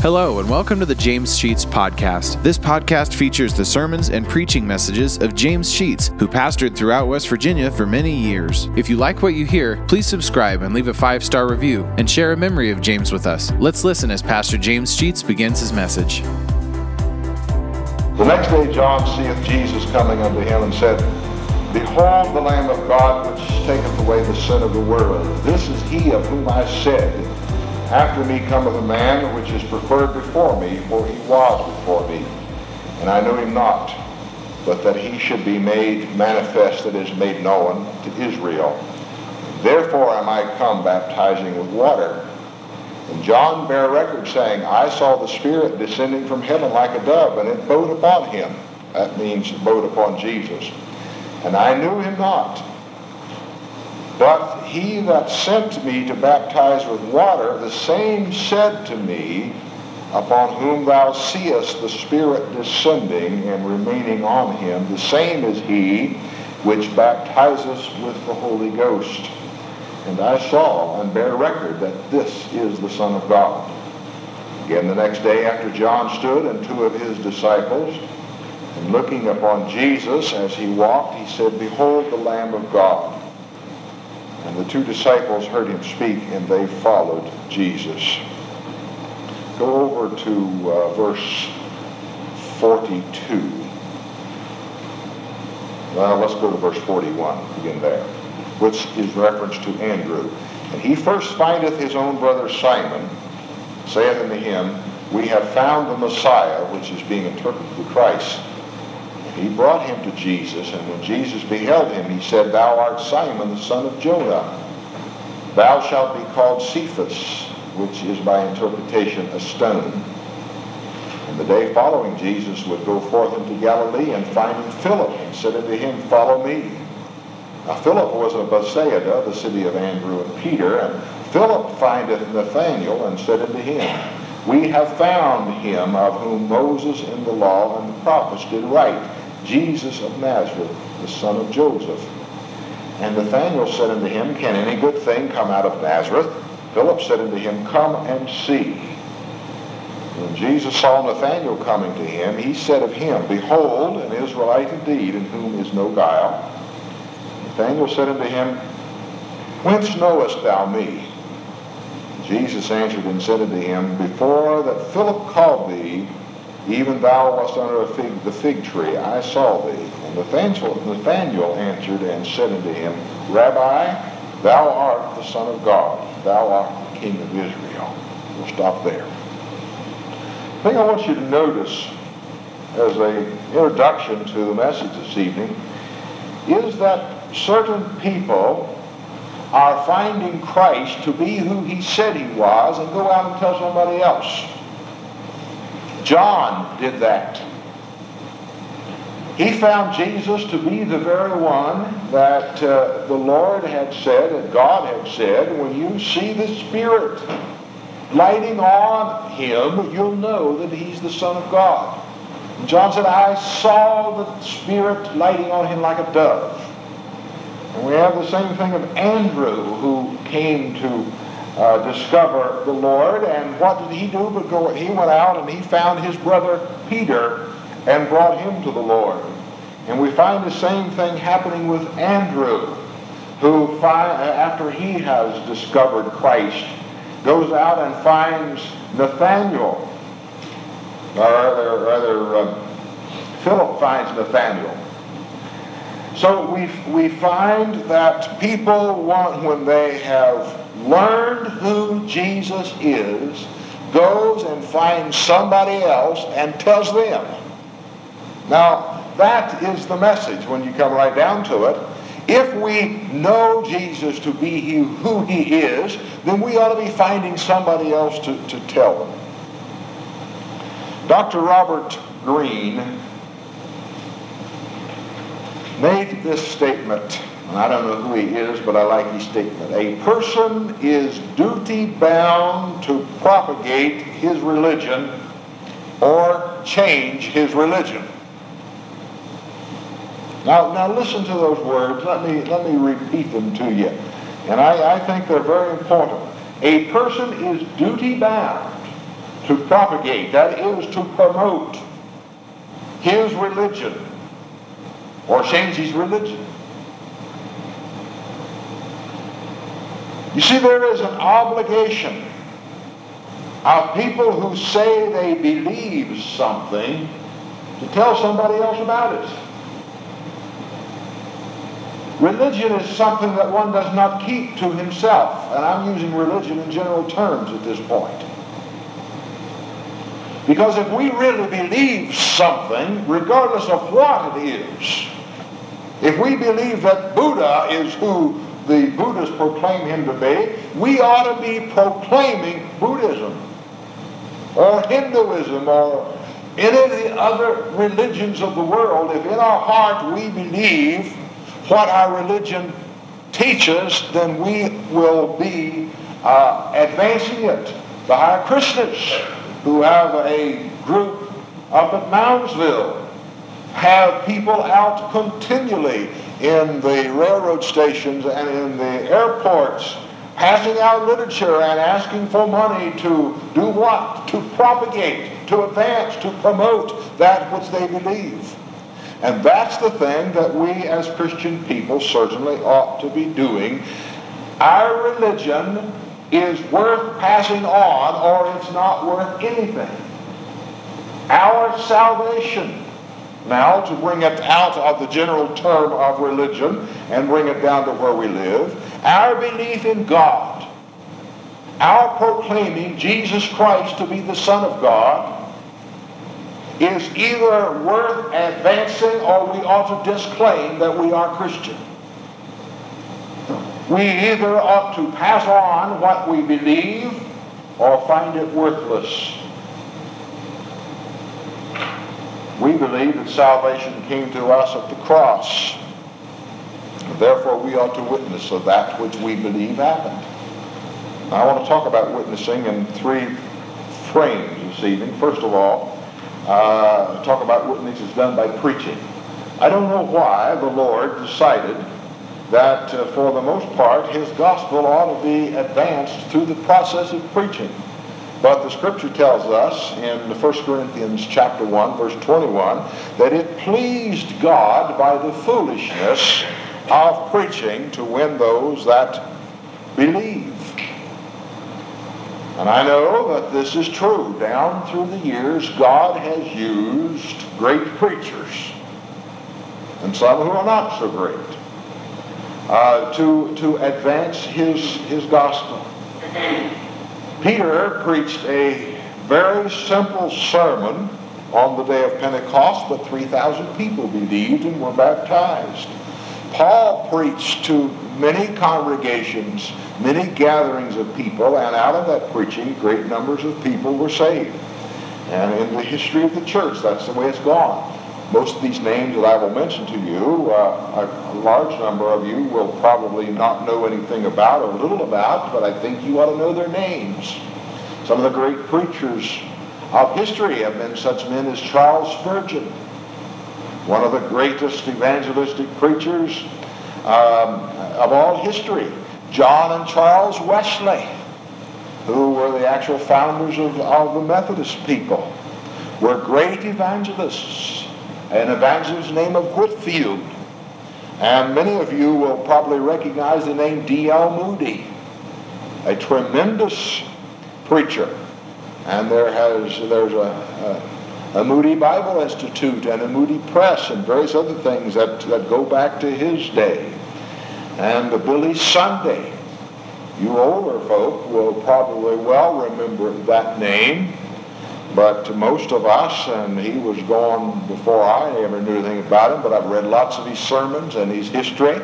Hello, and welcome to the James Sheets Podcast. This podcast features the sermons and preaching messages of James Sheets, who pastored throughout West Virginia for many years. If you like what you hear, please subscribe and leave a five star review and share a memory of James with us. Let's listen as Pastor James Sheets begins his message. The next day John seeth Jesus coming unto him and said, Behold the Lamb of God which taketh away the sin of the world. This is he of whom I said, after me cometh a man which is preferred before me, for he was before me. And I knew him not, but that he should be made manifest that is made known to Israel. Therefore am I come baptizing with water. And John bare record saying, I saw the Spirit descending from heaven like a dove, and it bode upon him. That means bode upon Jesus. And I knew him not. But he that sent me to baptize with water, the same said to me, Upon whom thou seest the Spirit descending and remaining on him, the same is he which baptizes with the Holy Ghost. And I saw and bear record that this is the Son of God. Again, the next day after John stood and two of his disciples, and looking upon Jesus as he walked, he said, Behold the Lamb of God and the two disciples heard him speak, and they followed Jesus. Go over to uh, verse 42. Well, let's go to verse 41, begin there, which is reference to Andrew. And he first findeth his own brother Simon, saith unto him, We have found the Messiah, which is being interpreted the Christ. He brought him to Jesus, and when Jesus beheld him, he said, Thou art Simon, the son of Jonah. Thou shalt be called Cephas, which is by interpretation a stone. And the day following, Jesus would go forth into Galilee and finding Philip, and said unto him, Follow me. Now Philip was of Bethsaida, the city of Andrew and Peter, and Philip findeth Nathanael, and said unto him, We have found him of whom Moses in the law and the prophets did write Jesus of Nazareth, the son of Joseph. And Nathanael said unto him, Can any good thing come out of Nazareth? Philip said unto him, Come and see. When Jesus saw Nathanael coming to him, he said of him, Behold, an Israelite indeed, in whom is no guile. Nathanael said unto him, Whence knowest thou me? Jesus answered and said unto him, Before that Philip called thee, even thou wast under fig, the fig tree, I saw thee. And Nathanael, Nathanael answered and said unto him, Rabbi, thou art the Son of God. Thou art the King of Israel. We'll stop there. The thing I want you to notice as an introduction to the message this evening is that certain people are finding Christ to be who he said he was and go out and tell somebody else. John did that. He found Jesus to be the very one that uh, the Lord had said and God had said, when you see the Spirit lighting on him, you'll know that he's the Son of God. And John said, I saw the Spirit lighting on him like a dove. And we have the same thing of Andrew, who came to uh, discover the Lord. And what did he do? But go, he went out and he found his brother Peter and brought him to the Lord. And we find the same thing happening with Andrew, who, after he has discovered Christ, goes out and finds Nathaniel, or rather, rather uh, Philip finds Nathaniel. So we, we find that people want, when they have learned who Jesus is, goes and finds somebody else and tells them. Now, that is the message when you come right down to it. If we know Jesus to be who he is, then we ought to be finding somebody else to, to tell them. Dr. Robert Greene made this statement I don't know who he is, but I like his statement. A person is duty bound to propagate his religion or change his religion. Now, now listen to those words. Let me, let me repeat them to you. And I, I think they're very important. A person is duty bound to propagate, that is to promote his religion or change his religion. You see, there is an obligation of people who say they believe something to tell somebody else about it. Religion is something that one does not keep to himself, and I'm using religion in general terms at this point. Because if we really believe something, regardless of what it is, if we believe that Buddha is who the Buddhists proclaim him to be, we ought to be proclaiming Buddhism or Hinduism or any of the other religions of the world. If in our heart we believe what our religion teaches, then we will be uh, advancing it. The Hare Krishnas who have a group up at Moundsville have people out continually in the railroad stations and in the airports passing out literature and asking for money to do what? To propagate, to advance, to promote that which they believe. And that's the thing that we as Christian people certainly ought to be doing. Our religion is worth passing on or it's not worth anything. Our salvation, now to bring it out of the general term of religion and bring it down to where we live, our belief in God, our proclaiming Jesus Christ to be the Son of God, is either worth advancing or we ought to disclaim that we are Christian. We either ought to pass on what we believe or find it worthless. We believe that salvation came to us at the cross. Therefore, we ought to witness of that which we believe happened. Now, I want to talk about witnessing in three frames this evening. First of all, uh, talk about witnesses done by preaching. I don't know why the Lord decided that uh, for the most part his gospel ought to be advanced through the process of preaching. The scripture tells us in 1 Corinthians chapter 1 verse 21 that it pleased God by the foolishness of preaching to win those that believe. And I know that this is true. Down through the years, God has used great preachers, and some who are not so great, uh, to, to advance his, his gospel. Peter preached a very simple sermon on the day of Pentecost, but 3,000 people believed and were baptized. Paul preached to many congregations, many gatherings of people, and out of that preaching, great numbers of people were saved. And in the history of the church, that's the way it's gone. Most of these names that I will mention to you, uh, a, large number of you will probably not know anything about or little about, but I think you ought to know their names. Some of the great preachers of history have been such men as Charles Spurgeon, one of the greatest evangelistic preachers um, of all history. John and Charles Wesley, who were the actual founders of, of the Methodist people, were great evangelists an evangelist named of Whitefield. And many of you will probably recognize the name D.L. Moody, a tremendous preacher. And there has there's a, a, a, Moody Bible Institute and a Moody Press and various other things that, that go back to his day. And the Billy Sunday. You older folk will probably well remember that name. But most of us, and he was gone before I ever knew anything about him, but I've read lots of his sermons and his history.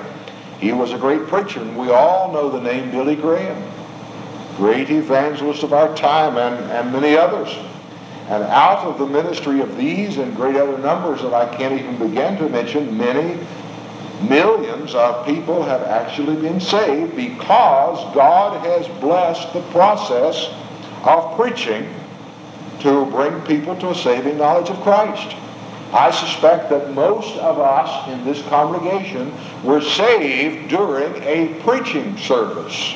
He was a great preacher, and we all know the name Billy Graham, great evangelist of our time, and, and many others. And out of the ministry of these and great other numbers that I can't even begin to mention, many millions of people have actually been saved because God has blessed the process of preaching to bring people to a saving knowledge of Christ. I suspect that most of us in this congregation were saved during a preaching service.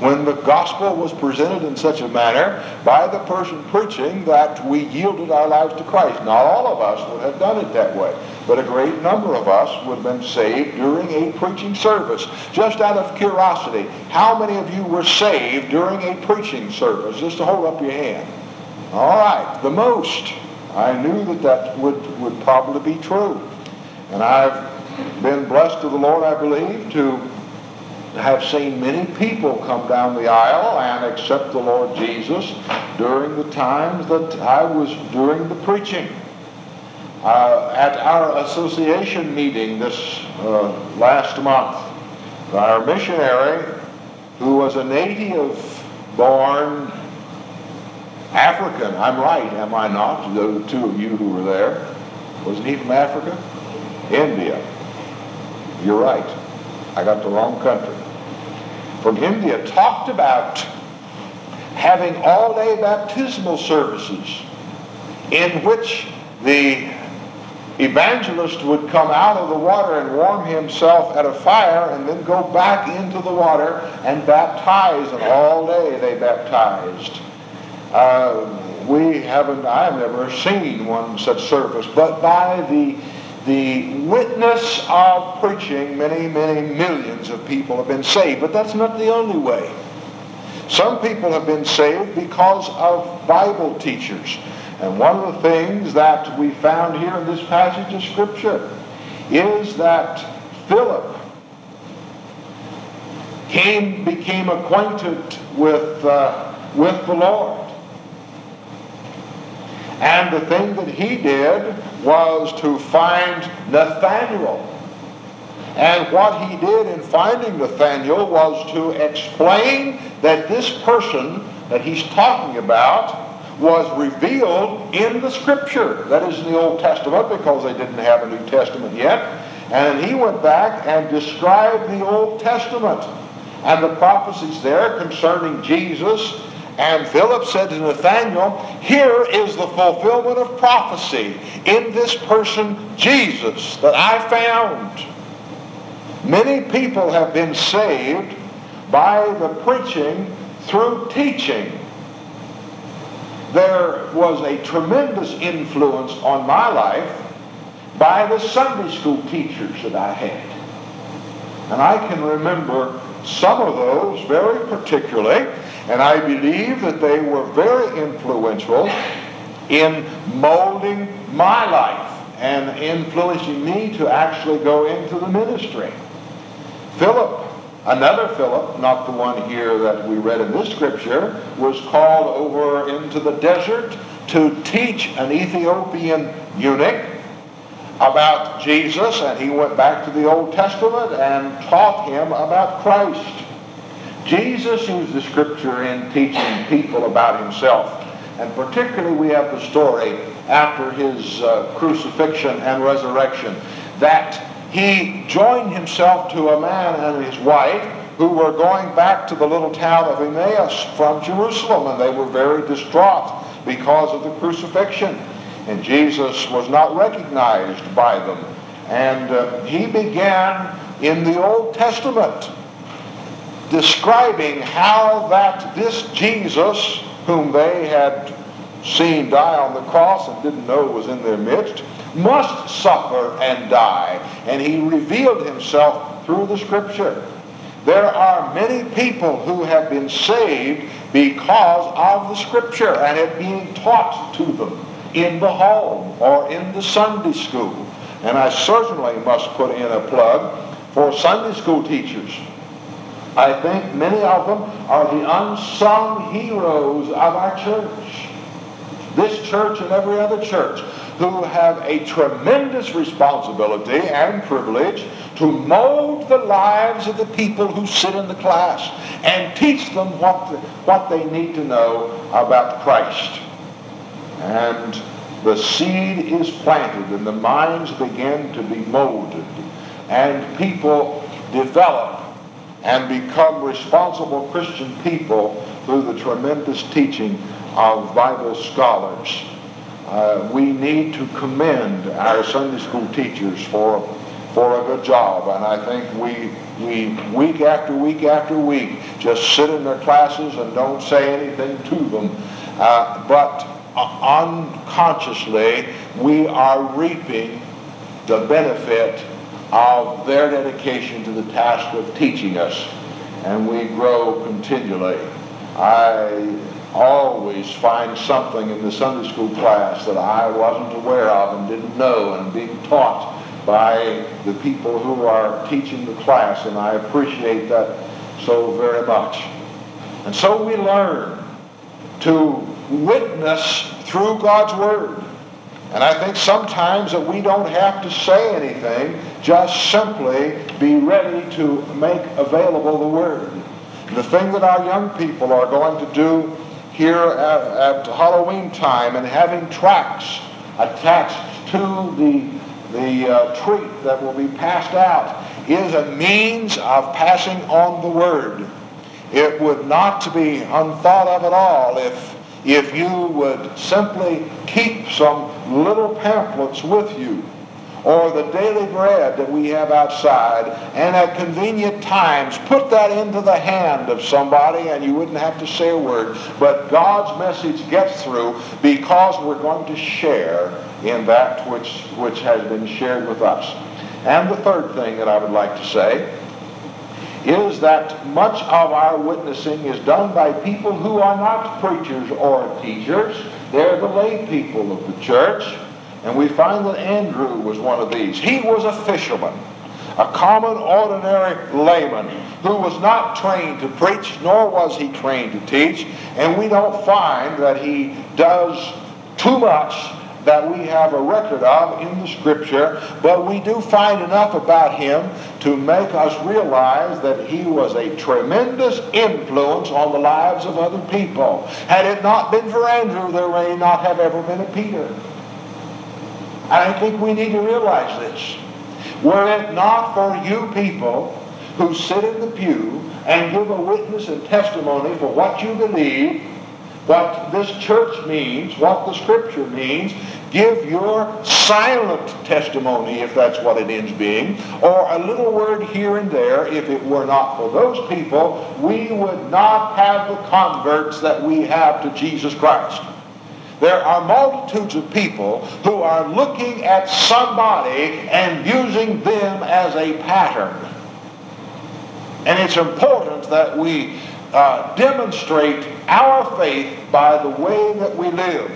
when the gospel was presented in such a manner by the person preaching that we yielded our lives to Christ. Not all of us would have done it that way, but a great number of us would have been saved during a preaching service. Just out of curiosity, how many of you were saved during a preaching service? Just to hold up your hand. All right, the most. I knew that that would, would probably be true. And I've been blessed to the Lord, I believe, to have seen many people come down the aisle and accept the Lord Jesus during the times that I was doing the preaching. Uh, at our association meeting this uh, last month, our missionary, who was a native born African, I'm right, am I not? The two of you who were there. Wasn't he from Africa? India. You're right. I got the wrong country. From India talked about having all-day baptismal services in which the evangelist would come out of the water and warm himself at a fire and then go back into the water and baptize. And all day they baptized. Uh, we haven't, I've never seen one such service, but by the the witness of preaching, many, many millions of people have been saved. But that's not the only way. Some people have been saved because of Bible teachers. And one of the things that we found here in this passage of Scripture is that Philip came, became acquainted with, uh, with the Lord. And the thing that he did was to find Nathaniel. And what he did in finding Nathaniel was to explain that this person that he's talking about was revealed in the Scripture. That is in the Old Testament because they didn't have a New Testament yet. And he went back and described the Old Testament and the prophecies there concerning Jesus and Philip said to Nathanael, Here is the fulfillment of prophecy in this person, Jesus, that I found. Many people have been saved by the preaching through teaching. There was a tremendous influence on my life by the Sunday school teachers that I had. And I can remember some of those very particularly. And I believe that they were very influential in molding my life and influencing me to actually go into the ministry. Philip, another Philip, not the one here that we read in this scripture, was called over into the desert to teach an Ethiopian eunuch about Jesus, and he went back to the Old Testament and taught him about Christ. Jesus used the scripture in teaching people about himself. And particularly we have the story after his uh, crucifixion and resurrection that he joined himself to a man and his wife who were going back to the little town of Emmaus from Jerusalem and they were very distraught because of the crucifixion. And Jesus was not recognized by them. And uh, he began in the Old Testament describing how that this Jesus, whom they had seen die on the cross and didn't know was in their midst, must suffer and die. And he revealed himself through the scripture. There are many people who have been saved because of the scripture and it being taught to them in the home or in the Sunday school. And I certainly must put in a plug for Sunday school teachers I think many of them are the unsung heroes of our church. This church and every other church who have a tremendous responsibility and privilege to mold the lives of the people who sit in the class and teach them what, the, what they need to know about Christ. And the seed is planted and the minds begin to be molded and people develop and become responsible Christian people through the tremendous teaching of Bible scholars. Uh, we need to commend our Sunday school teachers for, for a good job, and I think we we week after week after week just sit in their classes and don't say anything to them. Uh, but unconsciously, we are reaping the benefit of their dedication to the task of teaching us. And we grow continually. I always find something in the Sunday school class that I wasn't aware of and didn't know and being taught by the people who are teaching the class, and I appreciate that so very much. And so we learn to witness through God's Word. And I think sometimes that we don't have to say anything, just simply be ready to make available the Word. The thing that our young people are going to do here at, at Halloween time and having tracts attached to the, the uh, treat that will be passed out is a means of passing on the Word. It would not be unthought of at all if, if you would simply keep some little pamphlets with you or the daily bread that we have outside, and at convenient times put that into the hand of somebody and you wouldn't have to say a word. But God's message gets through because we're going to share in that which, which has been shared with us. And the third thing that I would like to say is that much of our witnessing is done by people who are not preachers or teachers. They're the lay people of the church. And we find that Andrew was one of these. He was a fisherman, a common, ordinary layman who was not trained to preach, nor was he trained to teach. And we don't find that he does too much that we have a record of in the scripture, but we do find enough about him to make us realize that he was a tremendous influence on the lives of other people. Had it not been for Andrew, there may not have ever been a Peter. I think we need to realize this. Were it not for you people who sit in the pew and give a witness and testimony for what you believe, what this church means, what the scripture means, give your silent testimony if that's what it ends being, or a little word here and there, if it were not for those people, we would not have the converts that we have to Jesus Christ. There are multitudes of people who are looking at somebody and using them as a pattern. And it's important that we uh, demonstrate our faith by the way that we live.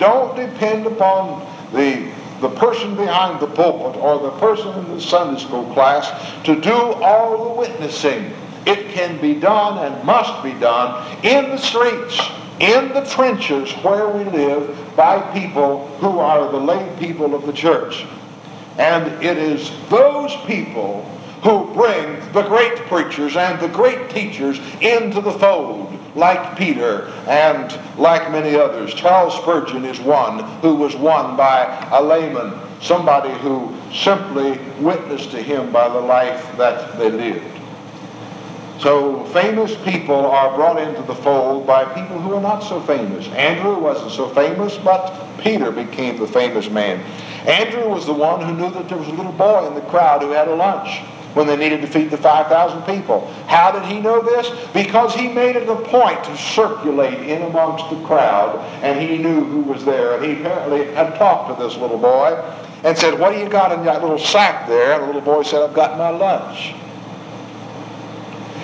Don't depend upon the, the person behind the pulpit or the person in the Sunday school class to do all the witnessing. It can be done and must be done in the streets in the trenches where we live by people who are the lay people of the church. And it is those people who bring the great preachers and the great teachers into the fold, like Peter and like many others. Charles Spurgeon is one who was won by a layman, somebody who simply witnessed to him by the life that they lived. So famous people are brought into the fold by people who are not so famous. Andrew wasn't so famous, but Peter became the famous man. Andrew was the one who knew that there was a little boy in the crowd who had a lunch when they needed to feed the 5,000 people. How did he know this? Because he made it a point to circulate in amongst the crowd, and he knew who was there. And he apparently had talked to this little boy and said, What do you got in that little sack there? And the little boy said, I've got my lunch.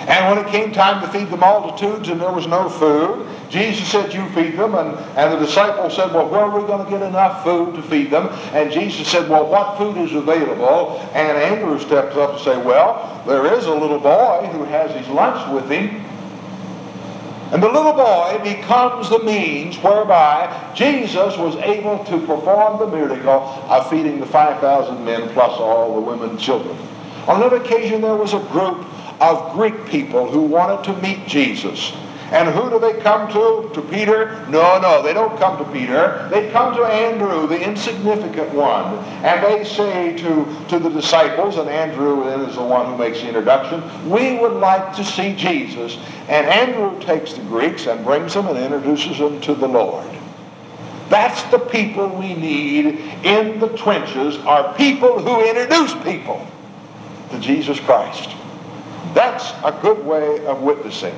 And when it came time to feed the multitudes and there was no food, Jesus said, You feed them. And, and the disciples said, Well, where are we going to get enough food to feed them? And Jesus said, Well, what food is available? And Andrew steps up and say, Well, there is a little boy who has his lunch with him. And the little boy becomes the means whereby Jesus was able to perform the miracle of feeding the 5,000 men plus all the women and children. On another occasion, there was a group of Greek people who wanted to meet Jesus. And who do they come to? To Peter? No, no, they don't come to Peter. They come to Andrew, the insignificant one. And they say to, to the disciples, and Andrew then is the one who makes the introduction, we would like to see Jesus. And Andrew takes the Greeks and brings them and introduces them to the Lord. That's the people we need in the trenches, are people who introduce people to Jesus Christ. That's a good way of witnessing.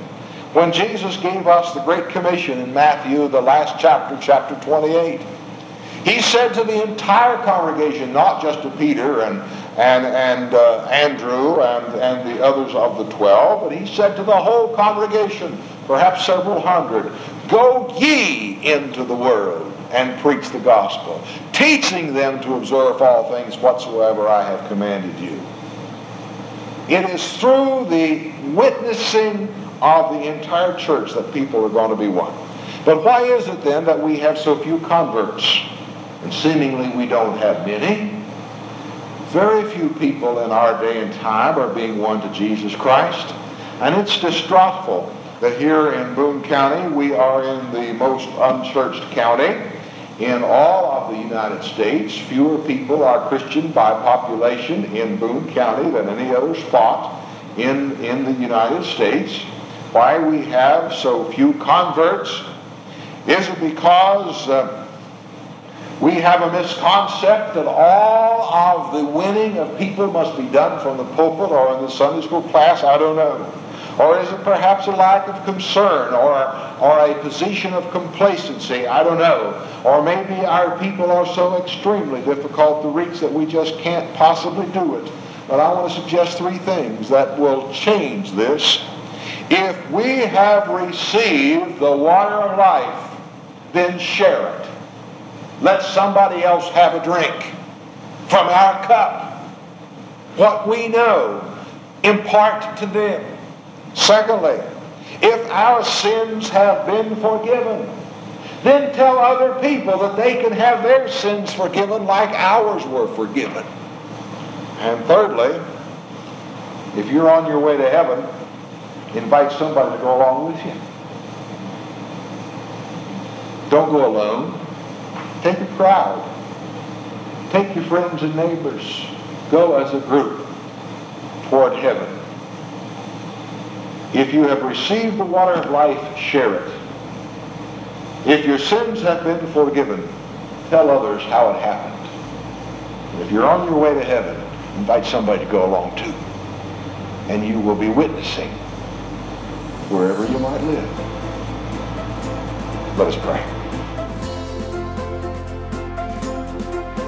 When Jesus gave us the Great Commission in Matthew, the last chapter, chapter 28, he said to the entire congregation, not just to Peter and, and, and uh, Andrew and, and the others of the twelve, but he said to the whole congregation, perhaps several hundred, Go ye into the world and preach the gospel, teaching them to observe all things whatsoever I have commanded you. It is through the witnessing of the entire church that people are going to be won. But why is it then that we have so few converts? And seemingly we don't have many. Very few people in our day and time are being won to Jesus Christ. And it's distressful that here in Boone County we are in the most unchurched county in all of the United States. Fewer people are Christian by population in Boone County than any other spot in, in the United States. Why we have so few converts? Is it because uh, we have a misconcept that all of the winning of people must be done from the pulpit or in the Sunday school class? I don't know. Or is it perhaps a lack of concern or, or a position of complacency? I don't know. Or maybe our people are so extremely difficult to reach that we just can't possibly do it. But I want to suggest three things that will change this. If we have received the water of life, then share it. Let somebody else have a drink from our cup. What we know, impart to them. Secondly, if our sins have been forgiven, then tell other people that they can have their sins forgiven like ours were forgiven. And thirdly, if you're on your way to heaven, invite somebody to go along with you. Don't go alone. Take a crowd. Take your friends and neighbors. Go as a group toward heaven. If you have received the water of life, share it. If your sins have been forgiven, tell others how it happened. If you're on your way to heaven, invite somebody to go along too. And you will be witnessing wherever you might live. Let us pray.